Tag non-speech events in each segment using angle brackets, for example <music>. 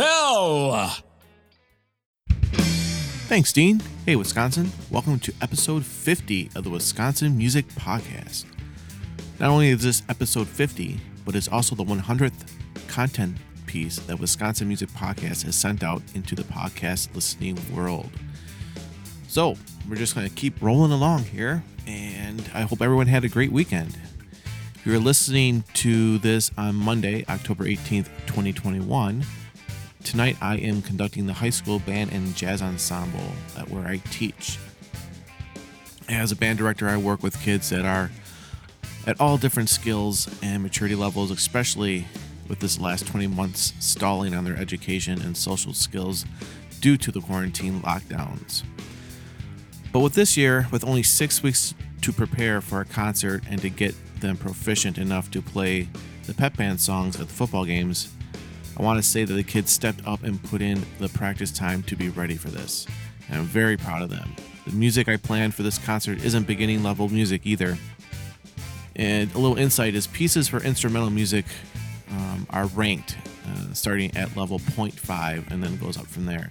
Fell. Thanks, Dean. Hey, Wisconsin. Welcome to episode 50 of the Wisconsin Music Podcast. Not only is this episode 50, but it's also the 100th content piece that Wisconsin Music Podcast has sent out into the podcast listening world. So, we're just going to keep rolling along here, and I hope everyone had a great weekend. If you're listening to this on Monday, October 18th, 2021, Tonight, I am conducting the high school band and jazz ensemble at where I teach. As a band director, I work with kids that are at all different skills and maturity levels, especially with this last 20 months stalling on their education and social skills due to the quarantine lockdowns. But with this year, with only six weeks to prepare for a concert and to get them proficient enough to play the pep band songs at the football games, I want to say that the kids stepped up and put in the practice time to be ready for this. And I'm very proud of them. The music I planned for this concert isn't beginning level music either. And a little insight is pieces for instrumental music um, are ranked uh, starting at level 0.5 and then goes up from there.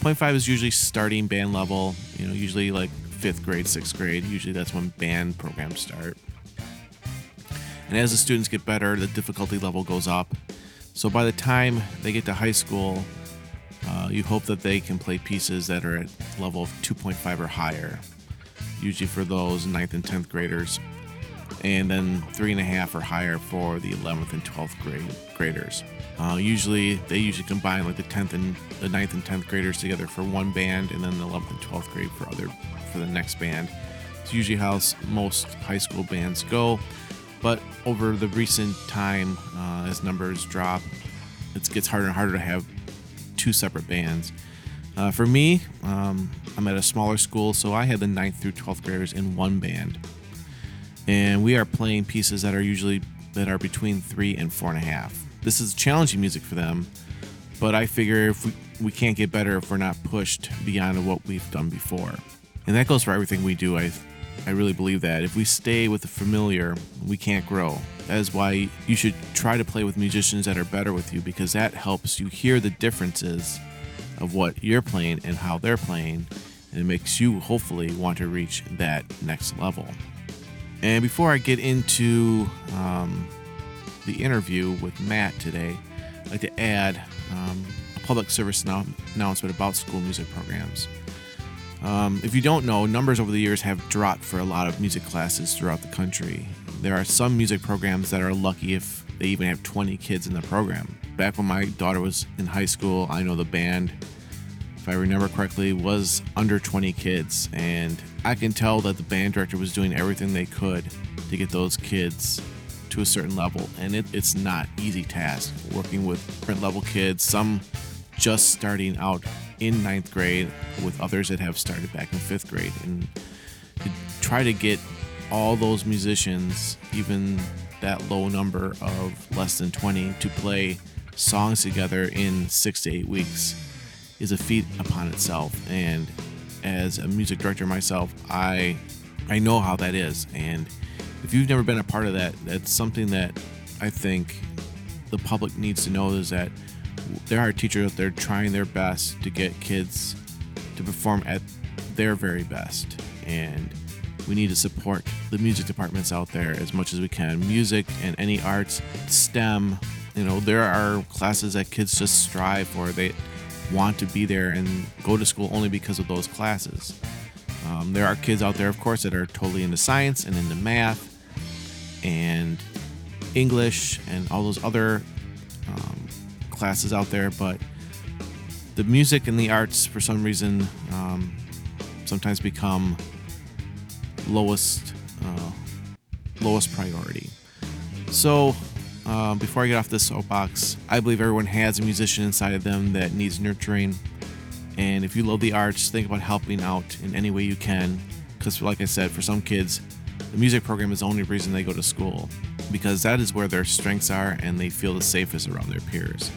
0.5 is usually starting band level, you know, usually like fifth grade, sixth grade. Usually that's when band programs start. And as the students get better, the difficulty level goes up. So by the time they get to high school, uh, you hope that they can play pieces that are at level of 2.5 or higher, usually for those 9th and 10th graders, and then three and a half or higher for the 11th and 12th grade graders. Uh, usually, they usually combine like the 10th and the 9th and 10th graders together for one band, and then the 11th and 12th grade for other for the next band. It's usually how most high school bands go. But over the recent time, uh, as numbers drop, it gets harder and harder to have two separate bands. Uh, for me, um, I'm at a smaller school, so I had the 9th through 12th graders in one band. And we are playing pieces that are usually that are between three and four and a half. This is challenging music for them, but I figure if we, we can't get better if we're not pushed beyond what we've done before. And that goes for everything we do. I I really believe that. If we stay with the familiar, we can't grow. That is why you should try to play with musicians that are better with you because that helps you hear the differences of what you're playing and how they're playing, and it makes you hopefully want to reach that next level. And before I get into um, the interview with Matt today, I'd like to add um, a public service announcement about school music programs. Um, if you don't know, numbers over the years have dropped for a lot of music classes throughout the country. There are some music programs that are lucky if they even have 20 kids in the program. Back when my daughter was in high school, I know the band, if I remember correctly, was under 20 kids. And I can tell that the band director was doing everything they could to get those kids to a certain level. And it, it's not easy task working with different level kids, some just starting out in ninth grade with others that have started back in fifth grade. And to try to get all those musicians even that low number of less than 20 to play songs together in six to eight weeks is a feat upon itself. And as a music director myself i i know how that is. And if you've never been a part of that that's something that i think the public needs to know is that there are teachers out there trying their best to get kids to perform at their very best. And we need to support the music departments out there as much as we can. Music and any arts, STEM, you know, there are classes that kids just strive for. They want to be there and go to school only because of those classes. Um, there are kids out there, of course, that are totally into science and into math and English and all those other classes out there, but the music and the arts, for some reason, um, sometimes become lowest uh, lowest priority. So, uh, before I get off this soapbox, I believe everyone has a musician inside of them that needs nurturing. And if you love the arts, think about helping out in any way you can. Because, like I said, for some kids, the music program is the only reason they go to school because that is where their strengths are and they feel the safest around their peers.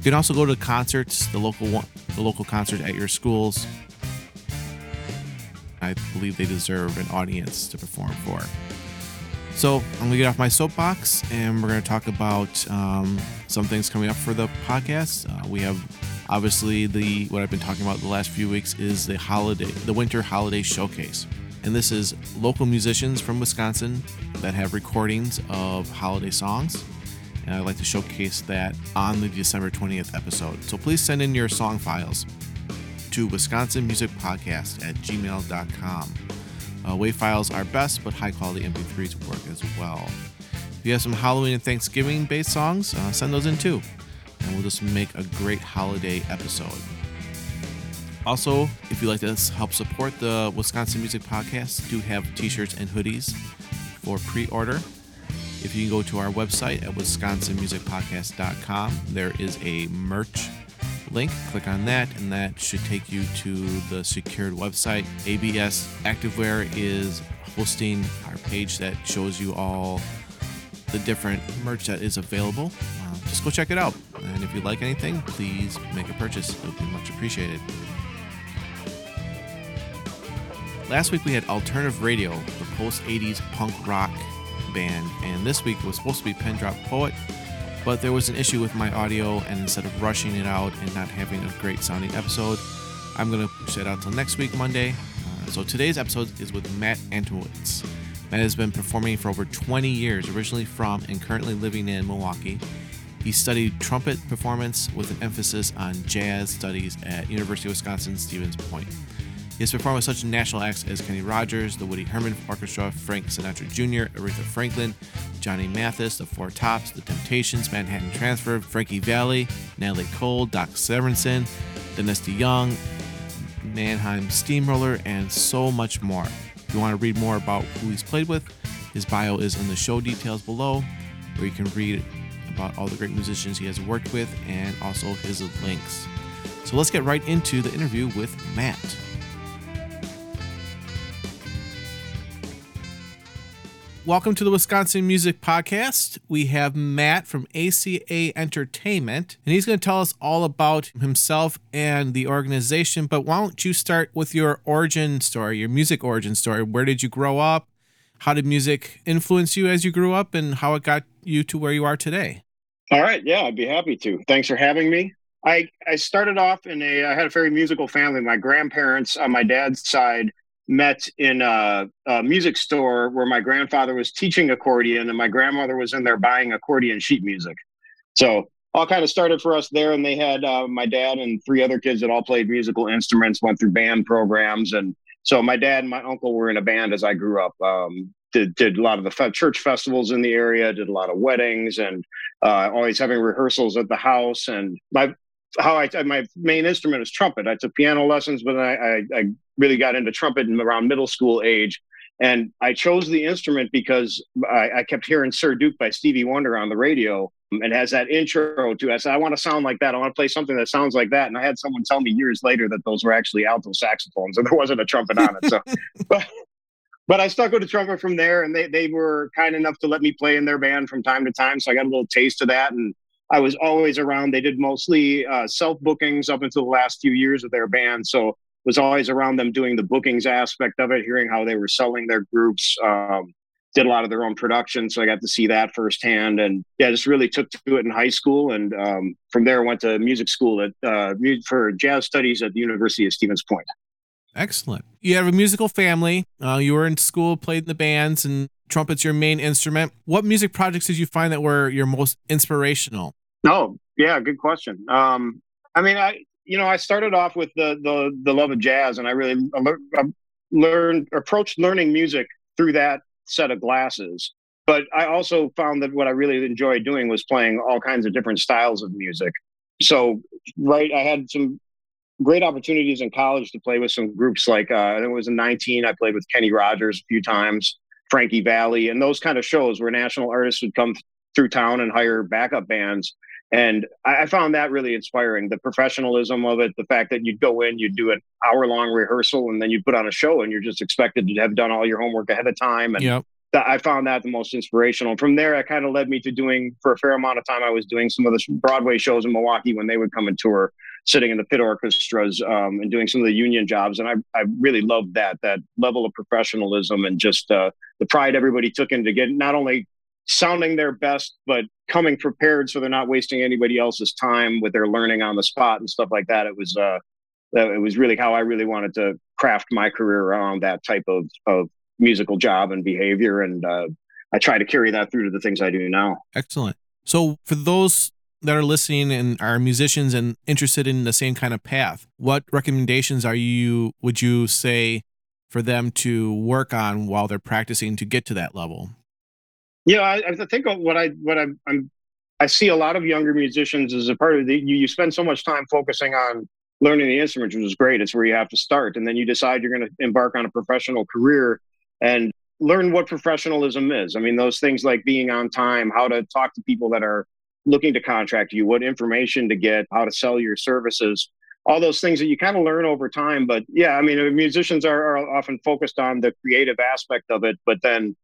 You can also go to concerts, the local one, the local concert at your schools. I believe they deserve an audience to perform for. So I'm gonna get off my soapbox and we're gonna talk about um, some things coming up for the podcast. Uh, we have obviously the what I've been talking about the last few weeks is the holiday, the winter holiday showcase and this is local musicians from Wisconsin that have recordings of holiday songs. And I'd like to showcase that on the December 20th episode. So please send in your song files to wisconsinmusicpodcast at gmail.com. Uh, WAV files are best, but high quality MP3s work as well. If you have some Halloween and Thanksgiving based songs, uh, send those in too. And we'll just make a great holiday episode. Also, if you'd like to help support the Wisconsin Music Podcast, do have t-shirts and hoodies for pre-order. If you can go to our website at wisconsinmusicpodcast.com, there is a merch link. Click on that, and that should take you to the secured website. ABS Activewear is hosting our page that shows you all the different merch that is available. Uh, just go check it out. And if you like anything, please make a purchase. It would be much appreciated. Last week we had Alternative Radio, the post 80s punk rock band, and this week was supposed to be Pen Drop Poet, but there was an issue with my audio, and instead of rushing it out and not having a great sounding episode, I'm going to push it out till next week, Monday. Uh, so today's episode is with Matt Antowitz. Matt has been performing for over 20 years, originally from and currently living in Milwaukee. He studied trumpet performance with an emphasis on jazz studies at University of Wisconsin Stevens Point. He has performed with such national acts as Kenny Rogers, the Woody Herman Orchestra, Frank Sinatra Jr., Aretha Franklin, Johnny Mathis, the Four Tops, The Temptations, Manhattan Transfer, Frankie Valli, Natalie Cole, Doc Severinsen, Dennis DeYoung, Mannheim Steamroller, and so much more. If you want to read more about who he's played with, his bio is in the show details below, where you can read about all the great musicians he has worked with and also his links. So let's get right into the interview with Matt. Welcome to the Wisconsin Music Podcast. We have Matt from ACA Entertainment, and he's going to tell us all about himself and the organization. But why don't you start with your origin story, your music origin story? Where did you grow up? How did music influence you as you grew up, and how it got you to where you are today? All right. Yeah, I'd be happy to. Thanks for having me. I, I started off in a, I had a very musical family. My grandparents on my dad's side met in a, a, music store where my grandfather was teaching accordion and my grandmother was in there buying accordion sheet music. So all kind of started for us there. And they had uh, my dad and three other kids that all played musical instruments, went through band programs. And so my dad and my uncle were in a band as I grew up. Um, did, did a lot of the fe- church festivals in the area, did a lot of weddings, and uh, always having rehearsals at the house. And my how I my main instrument is trumpet. I took piano lessons, but I, I, I really got into trumpet around middle school age. And I chose the instrument because I, I, kept hearing Sir Duke by Stevie Wonder on the radio and has that intro to it. I said, I want to sound like that. I want to play something that sounds like that. And I had someone tell me years later that those were actually alto saxophones and there wasn't a trumpet on it. So, <laughs> but, but I stuck with the trumpet from there and they, they were kind enough to let me play in their band from time to time. So I got a little taste of that. And I was always around. They did mostly uh, self bookings up until the last few years of their band. So was always around them doing the bookings aspect of it, hearing how they were selling their groups. Um, did a lot of their own production, so I got to see that firsthand. And yeah, just really took to it in high school, and um, from there went to music school at uh, for jazz studies at the University of Stevens Point. Excellent. You have a musical family. Uh, you were in school, played in the bands, and trumpet's your main instrument. What music projects did you find that were your most inspirational? Oh, yeah, good question. Um, I mean, I you know, I started off with the the the love of jazz, and I really learned approached learning music through that set of glasses. But I also found that what I really enjoyed doing was playing all kinds of different styles of music. So, right, I had some great opportunities in college to play with some groups like uh, I was in 19. I played with Kenny Rogers a few times, Frankie Valli, and those kind of shows where national artists would come through town and hire backup bands. And I, I found that really inspiring the professionalism of it, the fact that you'd go in, you'd do an hour long rehearsal, and then you'd put on a show, and you're just expected to have done all your homework ahead of time. And Yep. that I found that the most inspirational. From there, it kind of led me to doing for a fair amount of time. I was doing some of the Broadway shows in Milwaukee when they would come and tour, sitting in the pit orchestras um, and doing some of the union jobs. And I, I really loved that that level of professionalism and just uh, the pride everybody took into get not only sounding their best, but coming prepared so they're not wasting anybody else's time with their learning on the spot and stuff like that. It was uh, it was really how I really wanted to craft my career around that type of of musical job and behavior. And uh, I try to carry that through to the things I do now. Excellent. So, for those that are listening and are musicians and interested in the same kind of path, what recommendations are you would you say for them to work on while they're practicing to get to that level? Yeah, I, I think what I what I, I'm I see a lot of younger musicians as a part of the you, you spend so much time focusing on learning the instrument, which is great. It's where you have to start, and then you decide you're going to embark on a professional career and learn what professionalism is. I mean, those things like being on time, how to talk to people that are looking to contract you, what information to get, how to sell your services, all those things that you kind of learn over time. But yeah, I mean, musicians are, are often focused on the creative aspect of it, but then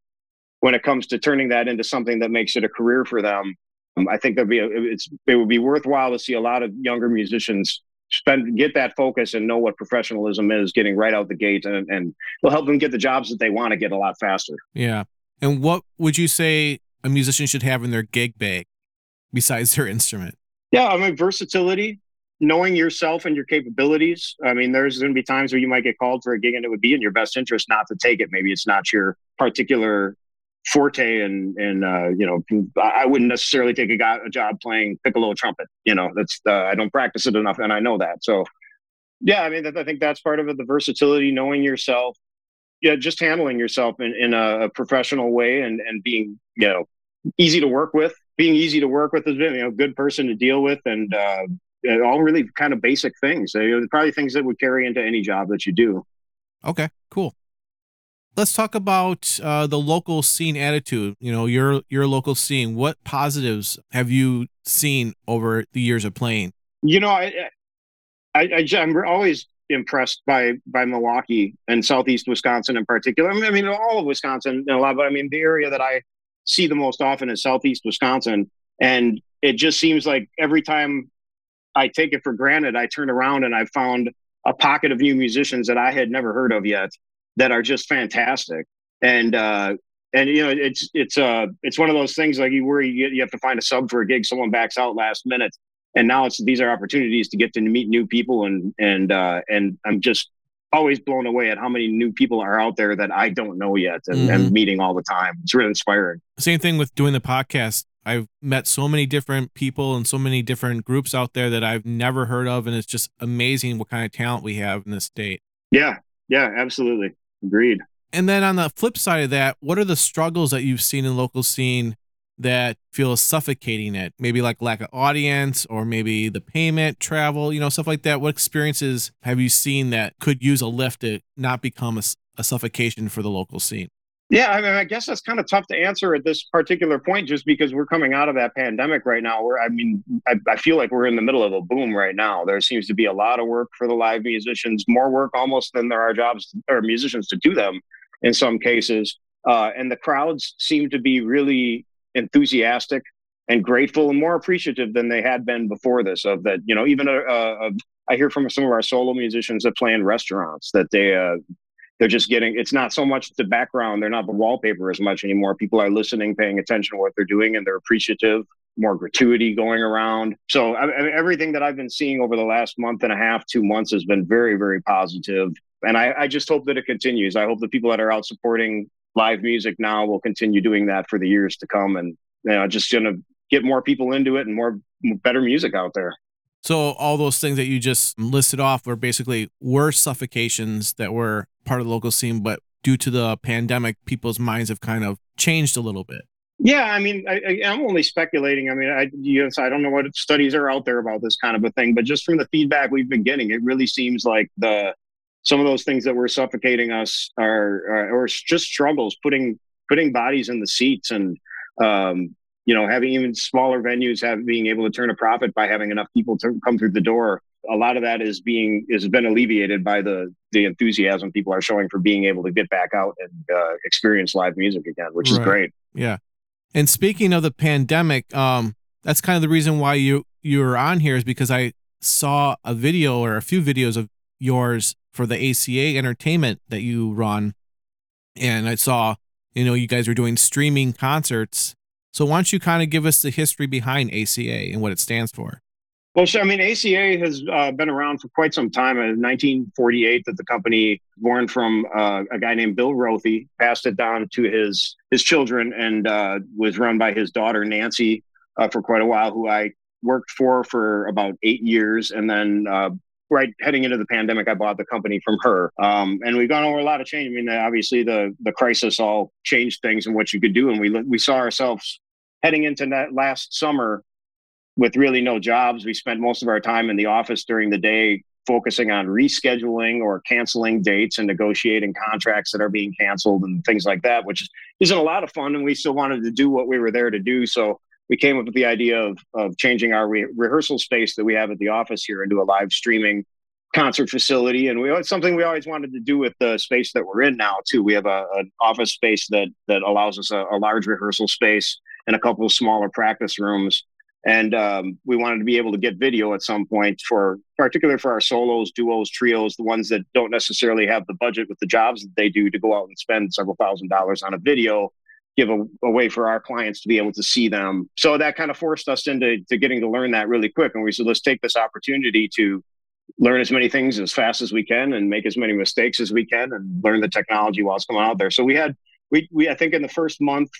when it comes to turning that into something that makes it a career for them, um, I think there'd be a, it's it would be worthwhile to see a lot of younger musicians spend get that focus and know what professionalism is getting right out the gate and, and will help them get the jobs that they want to get a lot faster Yeah. And what would you say a musician should have in their gig bag besides their <laughs> instrument? yeah i mean versatility knowing yourself and your capabilities i mean there's going to be times where you might get called for a gig and it would be in your best interest not to take it maybe it's not your particular forte and and uh, you know I wouldn't necessarily take a, guy, a job playing piccolo trumpet. You know that's uh, I don't practice it enough, and I know that. So yeah, I mean I think that's part of it: the versatility, knowing yourself, yeah, just handling yourself in, in a professional way, and and being you know easy to work with. Being easy to work with is you know good person to deal with, and uh, all really kind of basic things. They're probably things that would carry into any job that you do. Okay, cool. Let's talk about uh, the local scene attitude. You know, your your local scene. What positives have you seen over the years of playing? You know, I, I, I I'm always impressed by by Milwaukee and Southeast Wisconsin in particular. I mean, all of Wisconsin and a lot, but I mean, the area that I see the most often is Southeast Wisconsin, and it just seems like every time I take it for granted, I turn around and I found a pocket of new musicians that I had never heard of yet that are just fantastic. And uh, and you know, it's it's uh it's one of those things like you worry you, you have to find a sub for a gig, someone backs out last minute, and now it's these are opportunities to get to meet new people and and uh, and I'm just always blown away at how many new people are out there that I don't know yet and, mm-hmm. and meeting all the time. It's really inspiring. Same thing with doing the podcast. I've met so many different people and so many different groups out there that I've never heard of, and it's just amazing what kind of talent we have in this state. Yeah, yeah, absolutely. Agreed. And then on the flip side of that, what are the struggles that you've seen in local scene that feel suffocating it? Maybe like lack of audience or maybe the payment, travel, you know, stuff like that. What experiences have you seen that could use a lift to not become a, a suffocation for the local scene? Yeah, I mean, I guess that's kind of tough to answer at this particular point, just because we're coming out of that pandemic right now. Where I mean, I, I, feel like we're in the middle of a boom right now. There seems to be a lot of work for the live musicians, more work almost than there are jobs or musicians to do them in some cases. Uh, and the crowds seem to be really enthusiastic and grateful and more appreciative than they had been before this. Of that, you know, even a, a, a I hear from some of our solo musicians that play in restaurants that they uh, they're just getting it's not so much the background they're not the wallpaper as much anymore. People are listening paying attention to what they're doing and they're appreciative more gratuity going around. So I, I, everything that i've been seeing over the last month and a half two months has been very very positive. And I, I just hope that it continues. I hope the people that are out supporting live music now will continue doing that for the years to come. And you know just gonna get more people into it and more better music out there So all those things that you just listed off were basically were suffocations that were part of the local scene, but due to the pandemic, people's minds have kind of changed a little bit. Yeah, I mean, I, am only speculating. I mean, I yes, I don't know what studies are out there about this kind of a thing, but just from the feedback we've been getting, it really seems like the some of those things that were suffocating us are, are or just struggles putting putting bodies in the seats and um, you know having even smaller venues have being able to turn a profit by having enough people to come through the door a lot of that is being has been alleviated by the the enthusiasm people are showing for being able to get back out and uh, experience live music again which right. is great yeah and speaking of the pandemic, um, that's kind of the reason why you you were on here is because I saw a video or a few videos of yours for the ACA entertainment that you run, and I saw you know you guys were doing streaming concerts. So why don't you kind of give us the history behind ACA and what it stands for? Well, I mean, ACA has uh, been around for quite some time. In 1948, that the company, born from uh, a guy named Bill Rothy, passed it down to his his children, and uh, was run by his daughter Nancy uh, for quite a while, who I worked for for about eight years, and then. Uh, right heading into the pandemic, I bought the company from her, um, and we've gone over a lot of change. I mean, obviously the the crisis all changed things and what you could do, and we we saw ourselves heading into that last summer with really no jobs, we spent most of our time in the office during the day focusing on rescheduling or canceling dates and negotiating contracts that are being canceled and things like that, which isn't a lot of fun. And we still wanted to do what we were there to do. So we came up with the idea of, of changing our re- rehearsal space that we have at the office here into a live streaming concert facility. And we it's something we always wanted to do with the space that we're in now too. We have a, an office space that that allows us a, a large rehearsal space and a couple of smaller practice rooms. And um, we wanted to be able to get video at some point for particularly for our solos duos trios the ones that don't necessarily have the budget with the jobs that they do to go out and spend several thousand dollars on a video give a, a, way for our clients to be able to see them. So that kind of forced us into to getting to learn that really quick. And we said let's take this opportunity to learn as many things as fast as we can and make as many mistakes as we can and learn the technology while it's coming out there. So we had we, we i think in the first month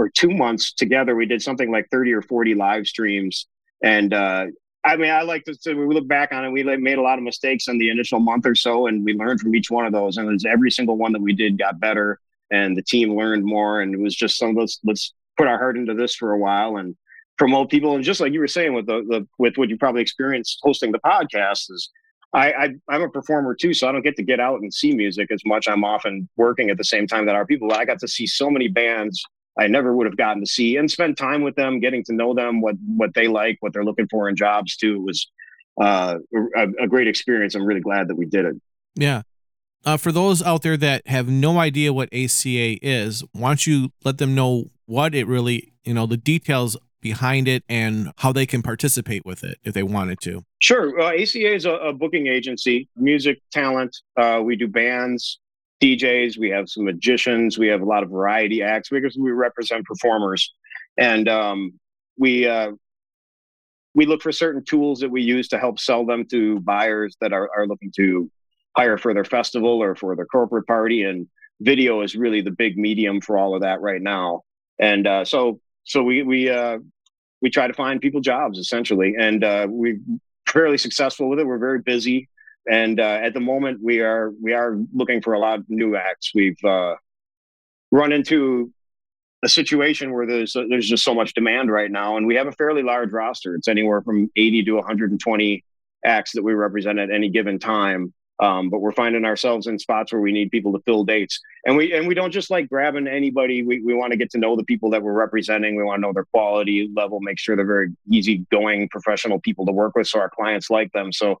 or two months together, we did something like 30 or 40 live streams. And uh, I mean, I like to say we look back on it, we made a lot of mistakes in the initial month or so, and we learned from each one of those. And every single one that we did got better, and the team learned more. And it was just some let's let's put our heart into this for a while and promote people. And just like you were saying with the, the with what you probably experienced hosting the podcast is I, I am a performer too, so I don't get to get out and see music as much. I'm often working at the same time that our people. I got to see so many bands I never would have gotten to see and spend time with them, getting to know them, what what they like, what they're looking for in jobs too. It was uh, a, a, great experience. I'm really glad that we did it. Yeah. Uh, for those out there that have no idea what ACA is, why don't you let them know what it really, you know, the details behind it and how they can participate with it if they wanted to? Sure. Uh, ACA is a, a, booking agency, music talent. Uh, we do bands, DJs, we have some magicians, we have a lot of variety acts because we represent performers, and um, we uh, we look for certain tools that we use to help sell them to buyers that are, are looking to hire for their festival or for their corporate party. And video is really the big medium for all of that right now. And uh, so so we we uh, we try to find people jobs essentially, and uh, we're fairly successful with it. We're very busy and uh, at the moment we are we are looking for a lot of new acts. We've uh, run into a situation where there's uh, there's just so much demand right now and we have a fairly large roster. It's anywhere from 80 to 120 acts that we represent at any given time. Um, but we're finding ourselves in spots where we need people to fill dates. And we and we don't just like grabbing anybody. We, we want to get to know the people that we're representing. We want to know their quality level make sure they're very easy going, professional people to work with so our clients like them. So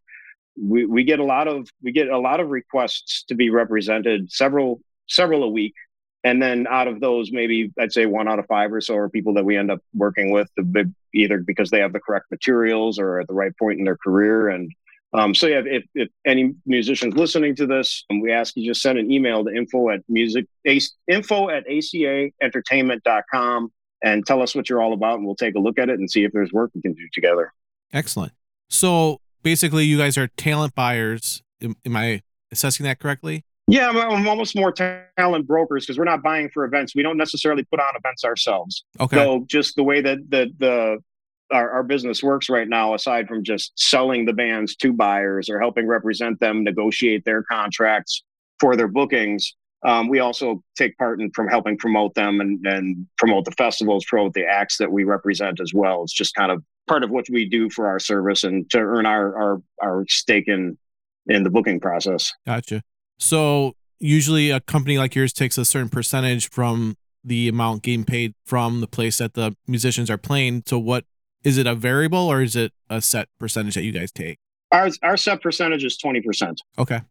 we, we get a lot of we get a lot of requests to be represented several several a week. And then out of those maybe i'd say one out of five or so are people that we end up working with either because they have the correct materials or at the right point in their career. And um, so yeah if, if any musicians listening to this um, we ask you just send an email to info at music info at acaentertainment.com and tell us what you're all about and we'll take a look at it and see if there's work we can do together. Excellent. So basically you guys are talent buyers. Am, am I assessing that correctly? Yeah, I'm, I'm almost more talent brokers because we're not buying for events. We don't necessarily put on events ourselves. Okay. So just the way that the the our, our business works right now, aside from just selling the bands to buyers or helping represent them negotiate their contracts for their bookings, um, we also take part in from helping promote them and, and promote the festivals, promote the acts that we represent as well. It's just kind of part of what we do for our service and to earn our our, our stake in in the booking process. Gotcha. So usually a company like yours takes a certain percentage from the amount getting paid from the place that the musicians are playing. So what is it a variable or is it a set percentage that you guys take? Our our set percentage is twenty percent. Okay.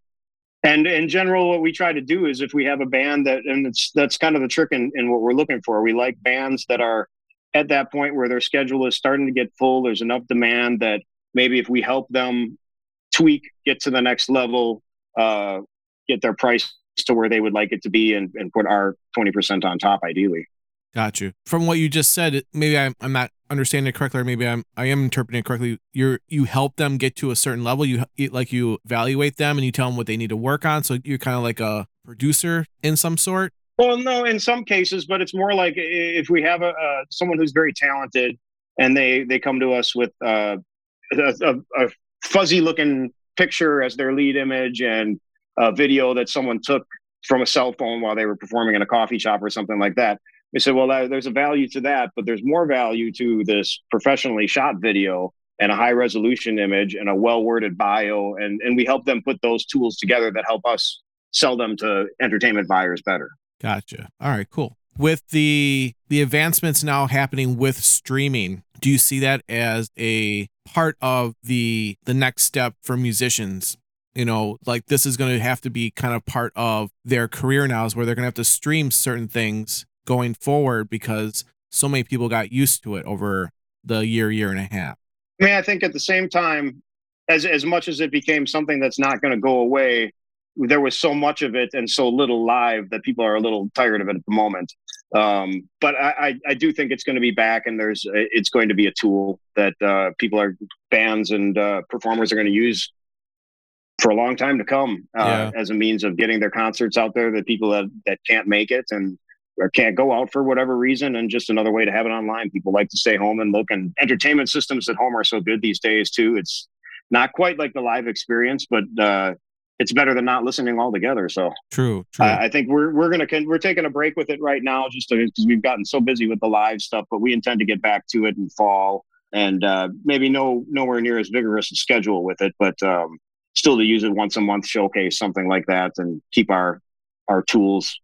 And in general, what we try to do is if we have a band that, and it's that's kind of the trick in, in what we're looking for. We like bands that are at that point where their schedule is starting to get full. There's enough demand that maybe if we help them tweak, get to the next level, uh, get their price to where they would like it to be, and, and put our 20% on top, ideally. Got you. From what you just said, maybe I'm, I'm not understanding it correctly, or maybe I'm I am interpreting it correctly. You're you help them get to a certain level. You like you evaluate them and you tell them what they need to work on. So you're kind of like a producer in some sort. Well, no, in some cases, but it's more like if we have a someone who's very talented and they they come to us with uh, a, a, a fuzzy looking picture as their lead image and a video that someone took from a cell phone while they were performing in a coffee shop or something like that we said, well, there's a value to that, but there's more value to this professionally shot video and a high resolution image and a well worded bio. And, and we help them put those tools together that help us sell them to entertainment buyers better. Gotcha. All right, cool. With the the advancements now happening with streaming, do you see that as a part of the the next step for musicians you know like this is going to have to be kind of part of their career now is where they're going to have to stream certain things going forward because so many people got used to it over the year, year and a half. I mean, I think at the same time, as as much as it became something that's not going to go away, there was so much of it and so little live that people are a little tired of it at the moment. Um, but I, I, I, do think it's going to be back, and there's it's going to be a tool that uh, people are bands and uh, performers are going to use for a long time to come uh, yeah. as a means of getting their concerts out there that people that, that can't make it and or can't go out for whatever reason and just another way to have it online people like to stay home and look and entertainment systems at home are so good these days too it's not quite like the live experience but uh, it's better than not listening altogether so true, true. Uh, i think we're we're gonna we're taking a break with it right now just because we've gotten so busy with the live stuff but we intend to get back to it in fall and uh, maybe no nowhere near as vigorous a schedule with it but um, still to use it once a month showcase something like that and keep our our tools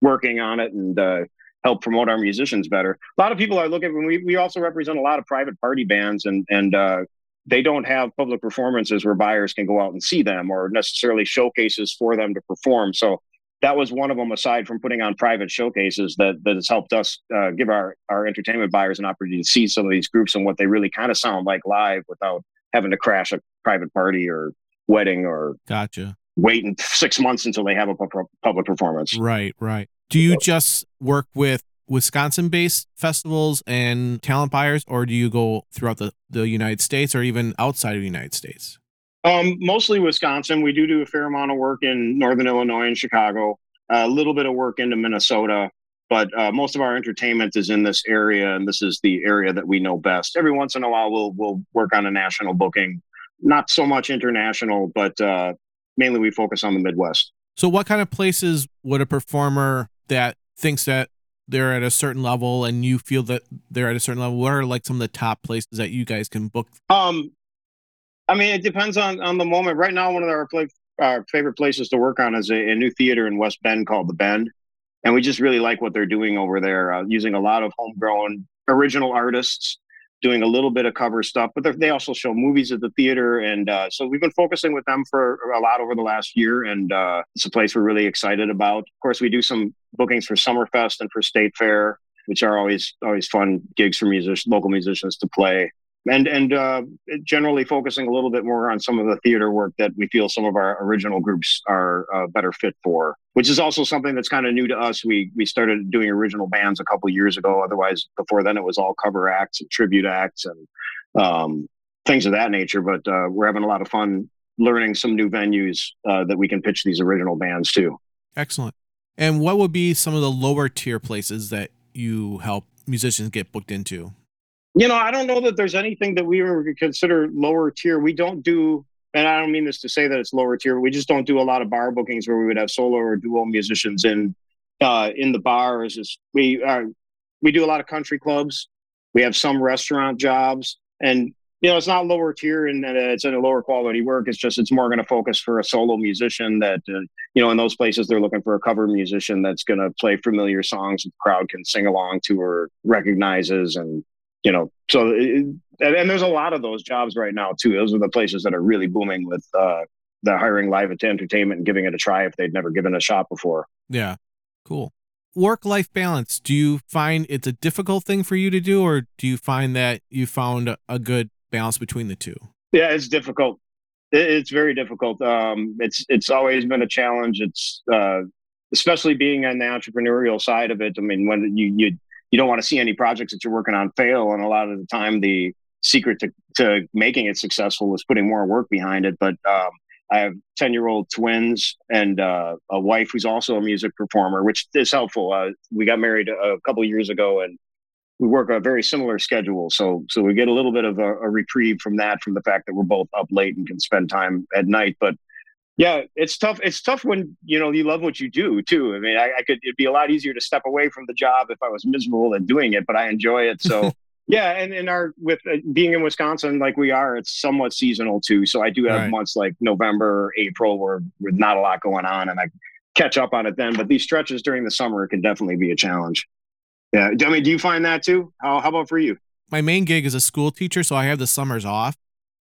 working on it and uh, help promote our musicians better. A lot of people are looking. We we also represent a lot of private party bands, and and uh, they don't have public performances where buyers can go out and see them, or necessarily showcases for them to perform. So that was one of them. Aside from putting on private showcases, that that has helped us uh, give our our entertainment buyers an opportunity to see some of these groups and what they really kind of sound like live without having to crash a private party or wedding or gotcha waiting six months until they have a public performance. Right, right. Do you just work with Wisconsin based festivals and talent buyers, or do you go throughout the, the United States or even outside of the United States? Um, mostly Wisconsin. We do do a fair amount of work in Northern Illinois and Chicago, a little bit of work into Minnesota, but uh, most of our entertainment is in this area, and this is the area that we know best. Every once in a while, we'll we'll work on a national booking, not so much international, but uh, mainly we focus on the Midwest. So, what kind of places would a performer that thinks that they're at a certain level and you feel that they're at a certain level, what are like some of the top places that you guys can book? Um, I mean, it depends on on the moment. Right now, one of our play, our favorite places to work on is a, a, new theater in West Bend called the Bend, and we just really like what they're doing over there, uh, using a lot of homegrown original artists doing a little bit of cover stuff, but they also show movies at the theater. And uh, so we've been focusing with them for a lot over the last year. And uh, it's a place we're really excited about. Of course, we do some bookings for Summerfest and for State Fair, which are always always fun gigs for musicians, local musicians to play and and uh, generally focusing a little bit more on some of the theater work that we feel some of our original groups are uh, better fit for which is also something that's kind of new to us. We we started doing original bands a couple years ago. Otherwise before then it was all cover acts and tribute acts and um, things of that nature. But uh, we're having a lot of fun learning some new venues uh, that we can pitch these original bands to. Excellent. And what would be some of the lower tier places that you help musicians get booked into You know, I don't know that there's anything that we would consider lower tier. We don't do, and I don't mean this to say that it's lower tier. We just don't do a lot of bar bookings where we would have solo or duo musicians in uh, in the bars. Is we are we do a lot of country clubs. We have some restaurant jobs, and you know, it's not lower tier and it's in a lower quality work. It's just it's more going to focus for a solo musician that uh, you know in those places they're looking for a cover musician that's going to play familiar songs the crowd can sing along to or recognizes and you know so it, and, and, there's a lot of those jobs right now too. Those are the places that are really booming with uh, the hiring live entertainment and giving it a try if they'd never given a shot before. Yeah, cool. Work life balance. Do you find it's a difficult thing for you to do, or do you find that you found a good balance between the two? Yeah, it's difficult. It's very difficult. Um, it's it's always been a challenge. It's uh, especially being on the entrepreneurial side of it. I mean, when you you you don't want to see any projects that you're working on fail, and a lot of the time the secret to, to making it successful is putting more work behind it. But um, I have 10 year old twins and uh, a wife who's also a music performer, which is helpful. Uh, we got married a couple years ago and we work a very similar schedule. So so we get a little bit of a, a, reprieve from that, from the fact that we're both up late and can spend time at night. But yeah, it's tough. It's tough when you know you love what you do too. I mean, I, I could. It'd be a lot easier to step away from the job if I was miserable at doing it, but I enjoy it. So. <laughs> yeah, and in our with uh, being in Wisconsin like we are, it's somewhat seasonal too. So I do have right. months like November, April, where with not a lot going on, and I catch up on it then. But these stretches during the summer can definitely be a challenge. Yeah. I mean, do you find that too? How, how about for you? My main gig is a school teacher, so I have the summers off.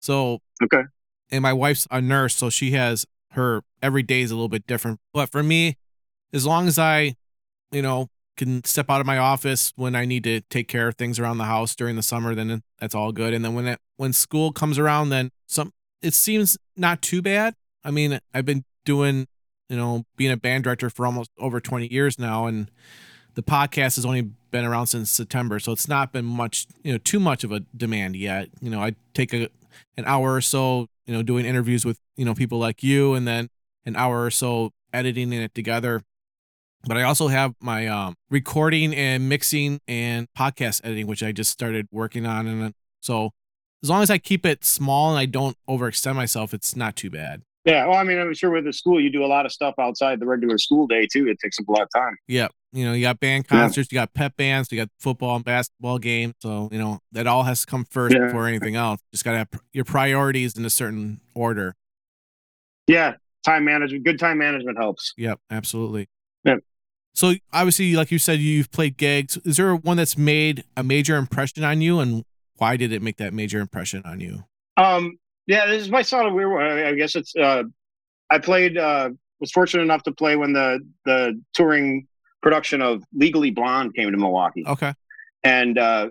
So, okay. And my wife's a nurse, so she has her every day is a little bit different. But for me, as long as I, you know, can step out of my office when I need to take care of things around the house during the summer, then that's all good. And then when it, when school comes around, then some it seems not too bad. I mean, I've been doing, you know, being a band director for almost over 20 years now, and the podcast has only been around since September, so it's not been much, you know, too much of a demand yet. You know, I take a an hour or so, you know, doing interviews with you know people like you, and then an hour or so editing it together. But I also have my um, recording and mixing and podcast editing, which I just started working on, and so as long as I keep it small and I don't overextend myself, it's not too bad. Yeah, well, I mean, I'm sure with the school, you do a lot of stuff outside the regular school day too. It takes up a lot of time. Yeah, you know, you got band concerts, yeah. you got pep bands, you got football and basketball games. So you know that all has to come first yeah. before anything else. Just gotta have your priorities in a certain order. Yeah, time management. Good time management helps. Yep, absolutely. Yeah. So obviously, like you said, you've played gigs. Is there one that's made a major impression on you, and why did it make that major impression on you? Um, yeah, this is my sort of weird one. I guess it's. Uh, I played. Uh, was fortunate enough to play when the the touring production of Legally Blonde came to Milwaukee. Okay. And uh,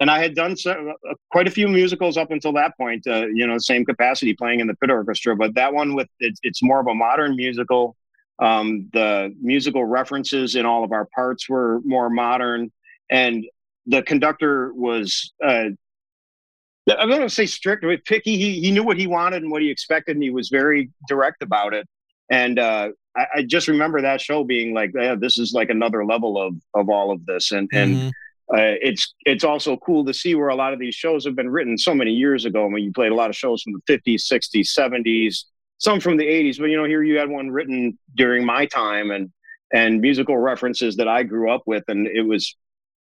and I had done so, uh, quite a few musicals up until that point. Uh, you know, same capacity playing in the pit orchestra, but that one with it's, it's more of a modern musical. Um, the musical references in all of our parts were more modern, and the conductor was uh, I'm going to say strict, but picky. He he knew what he wanted and what he expected, and he was very direct about it. And uh, I, I, just remember that show being like, yeah, this is like another level of of all of this, and and mm-hmm. uh, it's it's also cool to see where a lot of these shows have been written so many years ago. I mean, you played a lot of shows from the 50s, 60s, 70s, some from the 80s, but you know, here you had one written during my time and and musical references that I grew up with, and it was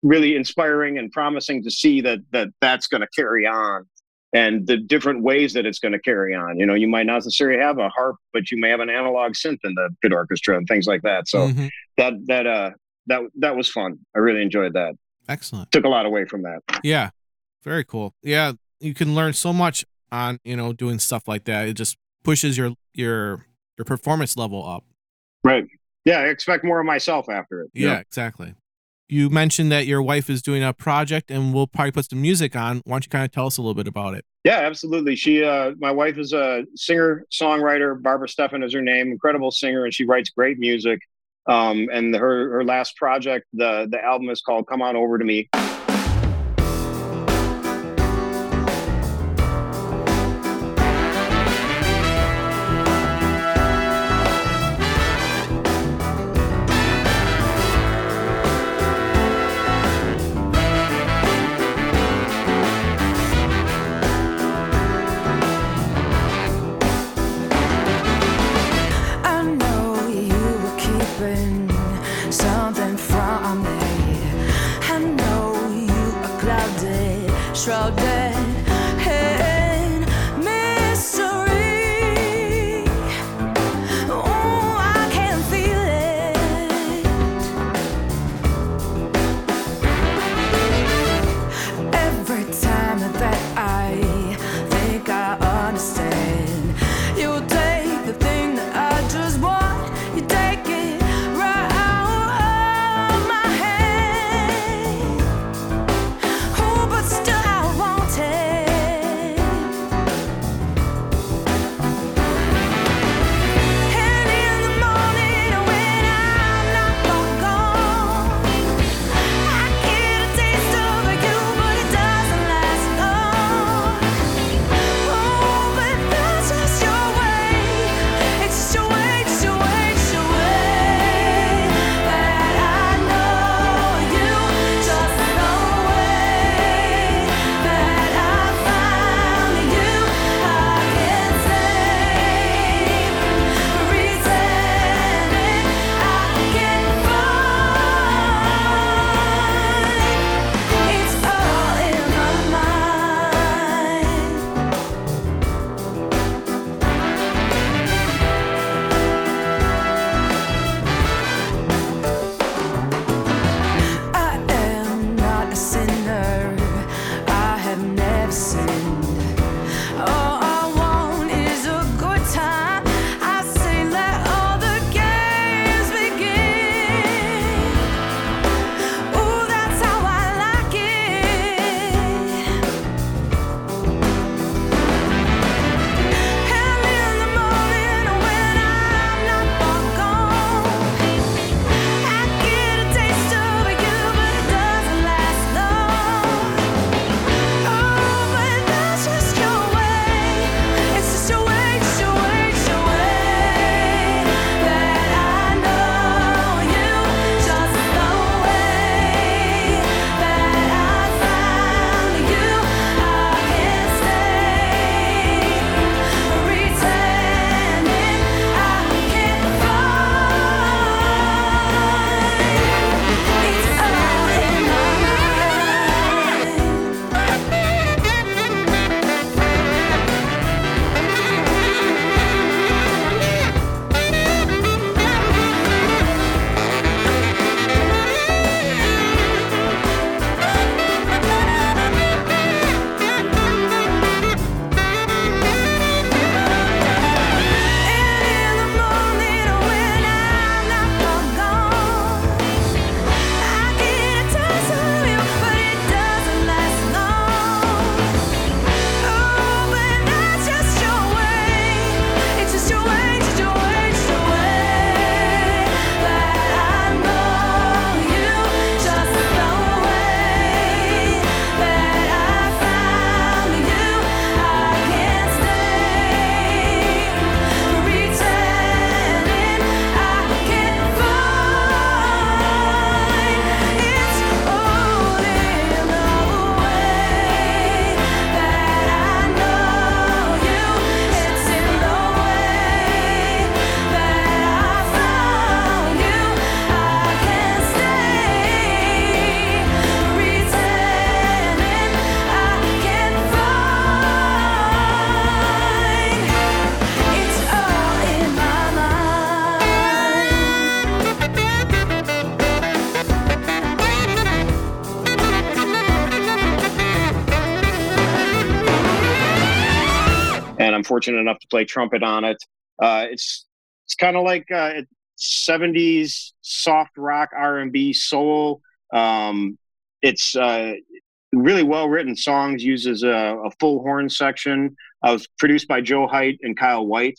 really inspiring and promising to see that that that's going to carry on and the different ways that it's going to carry on. You know, you might not necessarily have a harp, but you may have an analog synth in the pit orchestra and things like that. So mm-hmm. that that uh that that was fun. I really enjoyed that. Excellent. Took a lot away from that. Yeah. Very cool. Yeah, you can learn so much on, you know, doing stuff like that. It just pushes your your your performance level up. Right. Yeah, I expect more of myself after it. Yeah, exactly you mentioned that your wife is doing a project and we'll probably put some music on. Why don't you kind of tell us a little bit about it? Yeah, absolutely. She, uh, my wife is a singer songwriter. Barbara Steffen is her name. Incredible singer, and she writes great music. Um, and her her last project, the the album is called "Come On Over to Me." open fortunate enough to play trumpet on it. Uh, it's it's kind of like uh, 70s soft rock, R&B, soul. Um, it's uh, really well written songs. Uses a, a full horn section. I was produced by Joe Height and Kyle White.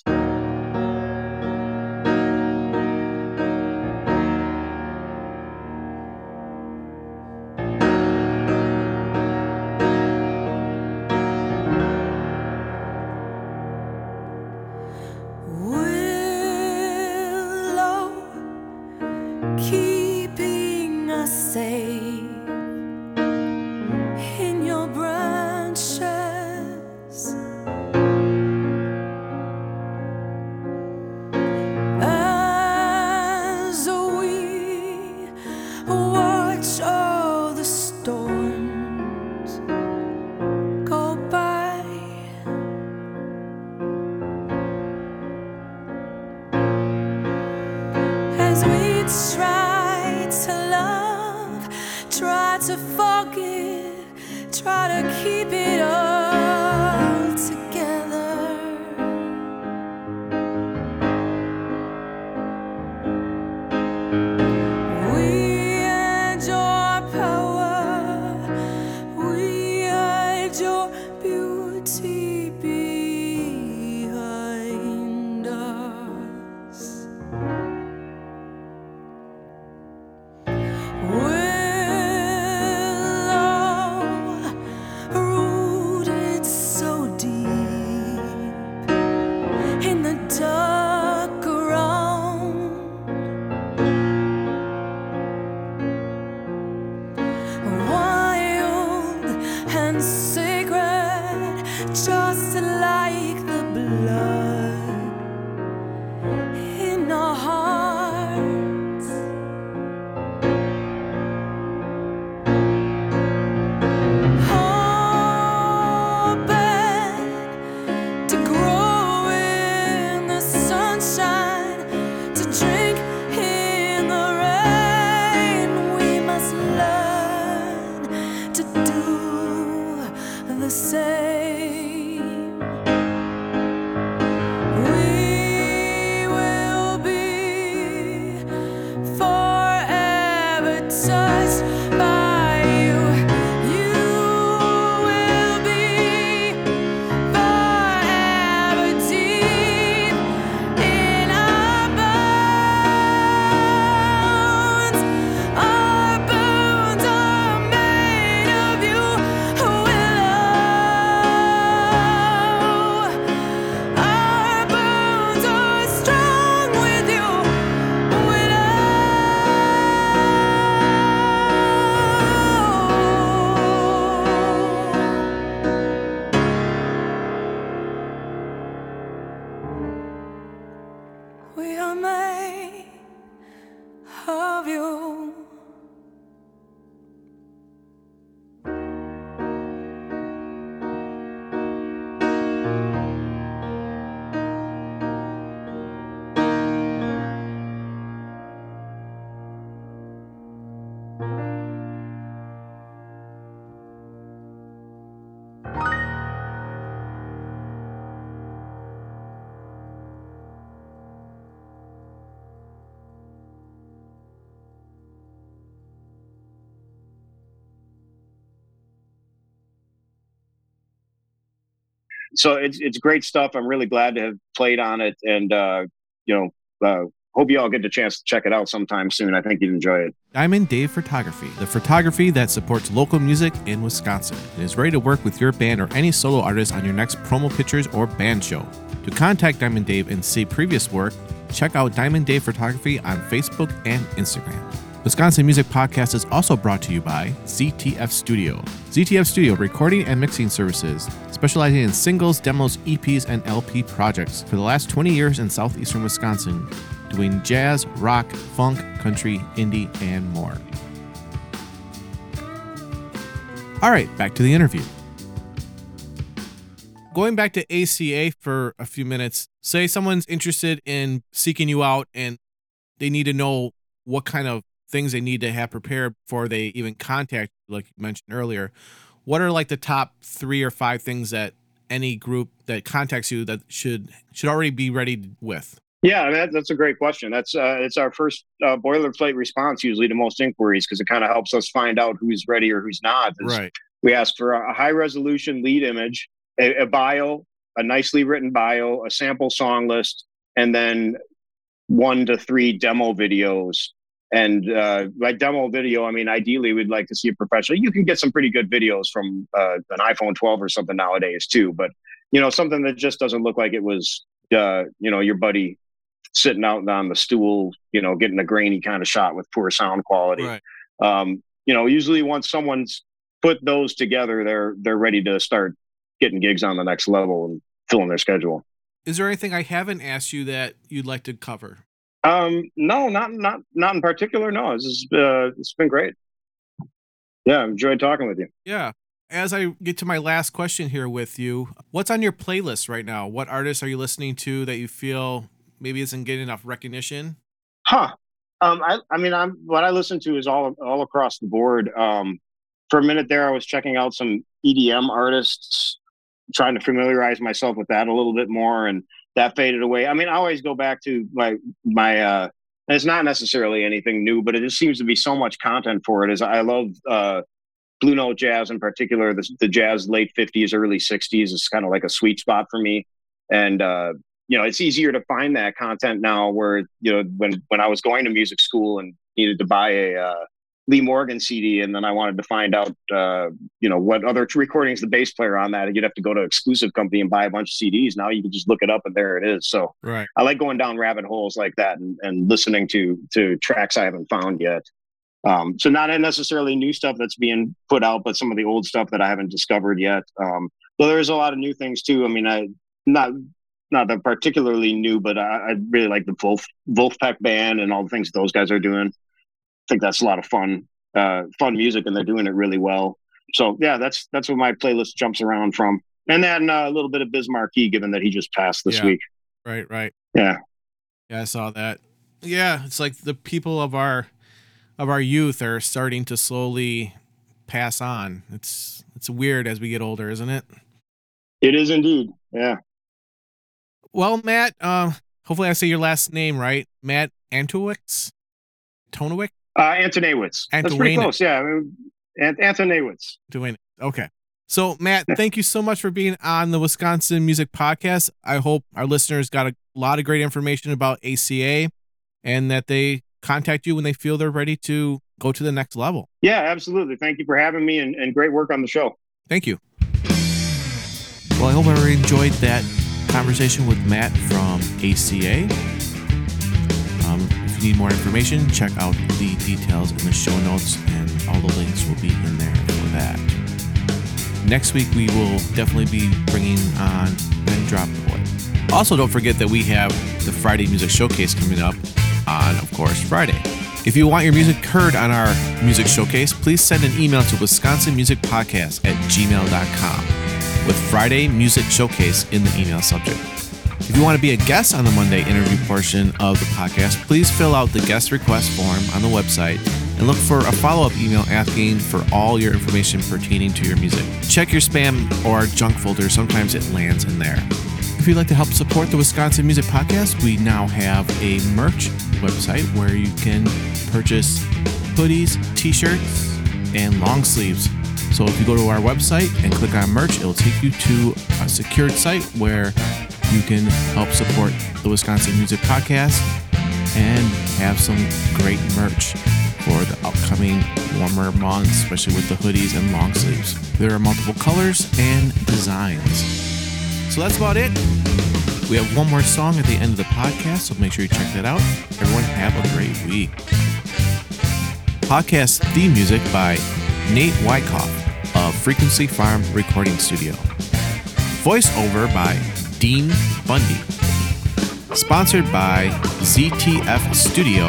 Made of you. So it's it's great stuff. I'm really glad to have played on it, and uh, you know, uh, hope you all get the chance to check it out sometime soon. I think you'd enjoy it. Diamond Dave Photography, the photography that supports local music in Wisconsin and is ready to work with your band or any solo artist on your next promo pictures or band show. To contact Diamond Dave and see previous work, check out Diamond Dave Photography on Facebook and Instagram. Wisconsin Music Podcast is also brought to you by ZTF Studio. ZTF Studio recording and mixing services, specializing in singles, demos, EPs, and LP projects for the last 20 years in southeastern Wisconsin, doing jazz, rock, funk, country, indie, and more. All right, back to the interview. Going back to ACA for a few minutes, say someone's interested in seeking you out and they need to know what kind of things they need to have prepared before they even contact, you, like you mentioned earlier. What are like the top three or five things that any group that contacts you that should should already be ready with? Yeah, that, that's a great question. That's uh, it's our first uh, boilerplate response usually to most inquiries because it kind of helps us find out who's ready or who's not. Right. We ask for a high resolution lead image, a, a bio, a nicely written bio, a sample song list, and then one to three demo videos. And uh, by demo video, I mean ideally we'd like to see a professional. You can get some pretty good videos from uh, an iPhone 12 or something nowadays too, but you know something that just doesn't look like it was uh, you know your buddy sitting out on the stool, you know, getting a grainy kind of shot with poor sound quality. Right. Um, you know, usually once someone's put those together, they're they're ready to start getting gigs on the next level and filling their schedule. Is there anything I haven't asked you that you'd like to cover? Um, no, not not not in particular. No, this is uh, it's been great. Yeah, I enjoyed talking with you. Yeah. As I get to my last question here with you, what's on your playlist right now? What artists are you listening to that you feel maybe isn't getting enough recognition? Huh. Um, I, I mean, I'm what I listen to is all all across the board. Um, for a minute there, I was checking out some EDM artists, trying to familiarize myself with that a little bit more, and that faded away. I mean, I always go back to my my. uh it's not necessarily anything new, but it just seems to be so much content for it. Is I love uh, Blue Note jazz in particular. The, the jazz late fifties, early sixties is kind of like a sweet spot for me, and uh, you know it's easier to find that content now. Where you know when when I was going to music school and needed to buy a uh, Lee Morgan CD, and then I wanted to find out, uh, you know, what other recordings the bass player on that. You'd have to go to exclusive company and buy a bunch of CDs. Now you can just look it up, and there it is. So Right. I like going down rabbit holes like that and, and listening to to tracks I haven't found yet. Um, so not necessarily new stuff that's being put out, but some of the old stuff that I haven't discovered yet. Um, but there's a lot of new things too. I mean, I not not that particularly new, but I, I really like the Wolf Vulfpeck band and all the things those guys are doing. I think that's a lot of fun, uh, fun music, and they're doing it really well. So yeah, that's that's what my playlist jumps around from. And then uh, a little bit of Biz Markie, given that he just passed this Yeah. week. Right. Right. Yeah. Yeah, I saw that. Yeah, it's like the people of our of our youth are starting to slowly pass on. It's it's weird as we get older, isn't it? It is indeed. Yeah. Well, Matt, um, hopefully I say your last name right. Matt Antowicz? Tonowicz? Uh, Antonewitz. That's pretty close. Yeah. I mean, Ant- Antonewitz. Doing it. Okay. So, Matt, thank you so much for being on the Wisconsin Music Podcast. I hope our listeners got a lot of great information about ACA and that they contact you when they feel they're ready to go to the next level. Yeah, absolutely. Thank you for having me and, and great work on the show. Thank you. Well, I hope everyone enjoyed that conversation with Matt from ACA. You need more information, check out the details in the show notes, and all the links will be in there for that. Next week, we will definitely be bringing on Ben Drop Boy. Also, don't forget that we have the Friday Music Showcase coming up on, of course, Friday. If you want your music heard on our music showcase, please send an email to wisconsinmusicpodcast at gmail.com with Friday Music Showcase in the email subject. If you want to be a guest on the Monday interview portion of the podcast, please fill out the guest request form on the website and look for a follow up email asking for all your information pertaining to your music. Check your spam or junk folder, sometimes it lands in there. If you'd like to help support the Wisconsin Music Podcast, we now have a merch website where you can purchase hoodies, t shirts, and long sleeves. So if you go to our website and click on merch, it'll take you to a secured site where you can help support the Wisconsin Music Podcast and have some great merch for the upcoming warmer months, especially with the hoodies and long sleeves. There are multiple colors and designs. So that's about it. We have one more song at the end of the podcast, so make sure you check that out. Everyone have a great week. Podcast theme music by Nate Wyckoff of Frequency Farm Recording Studio. Voiceover by Dean Bundy. Sponsored by ZTF Studio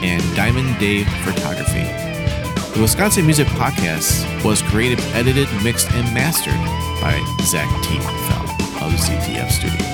and Diamond Dave Photography. The Wisconsin Music Podcast was created, edited, mixed, and mastered by Zach T. Fell of ZTF Studio.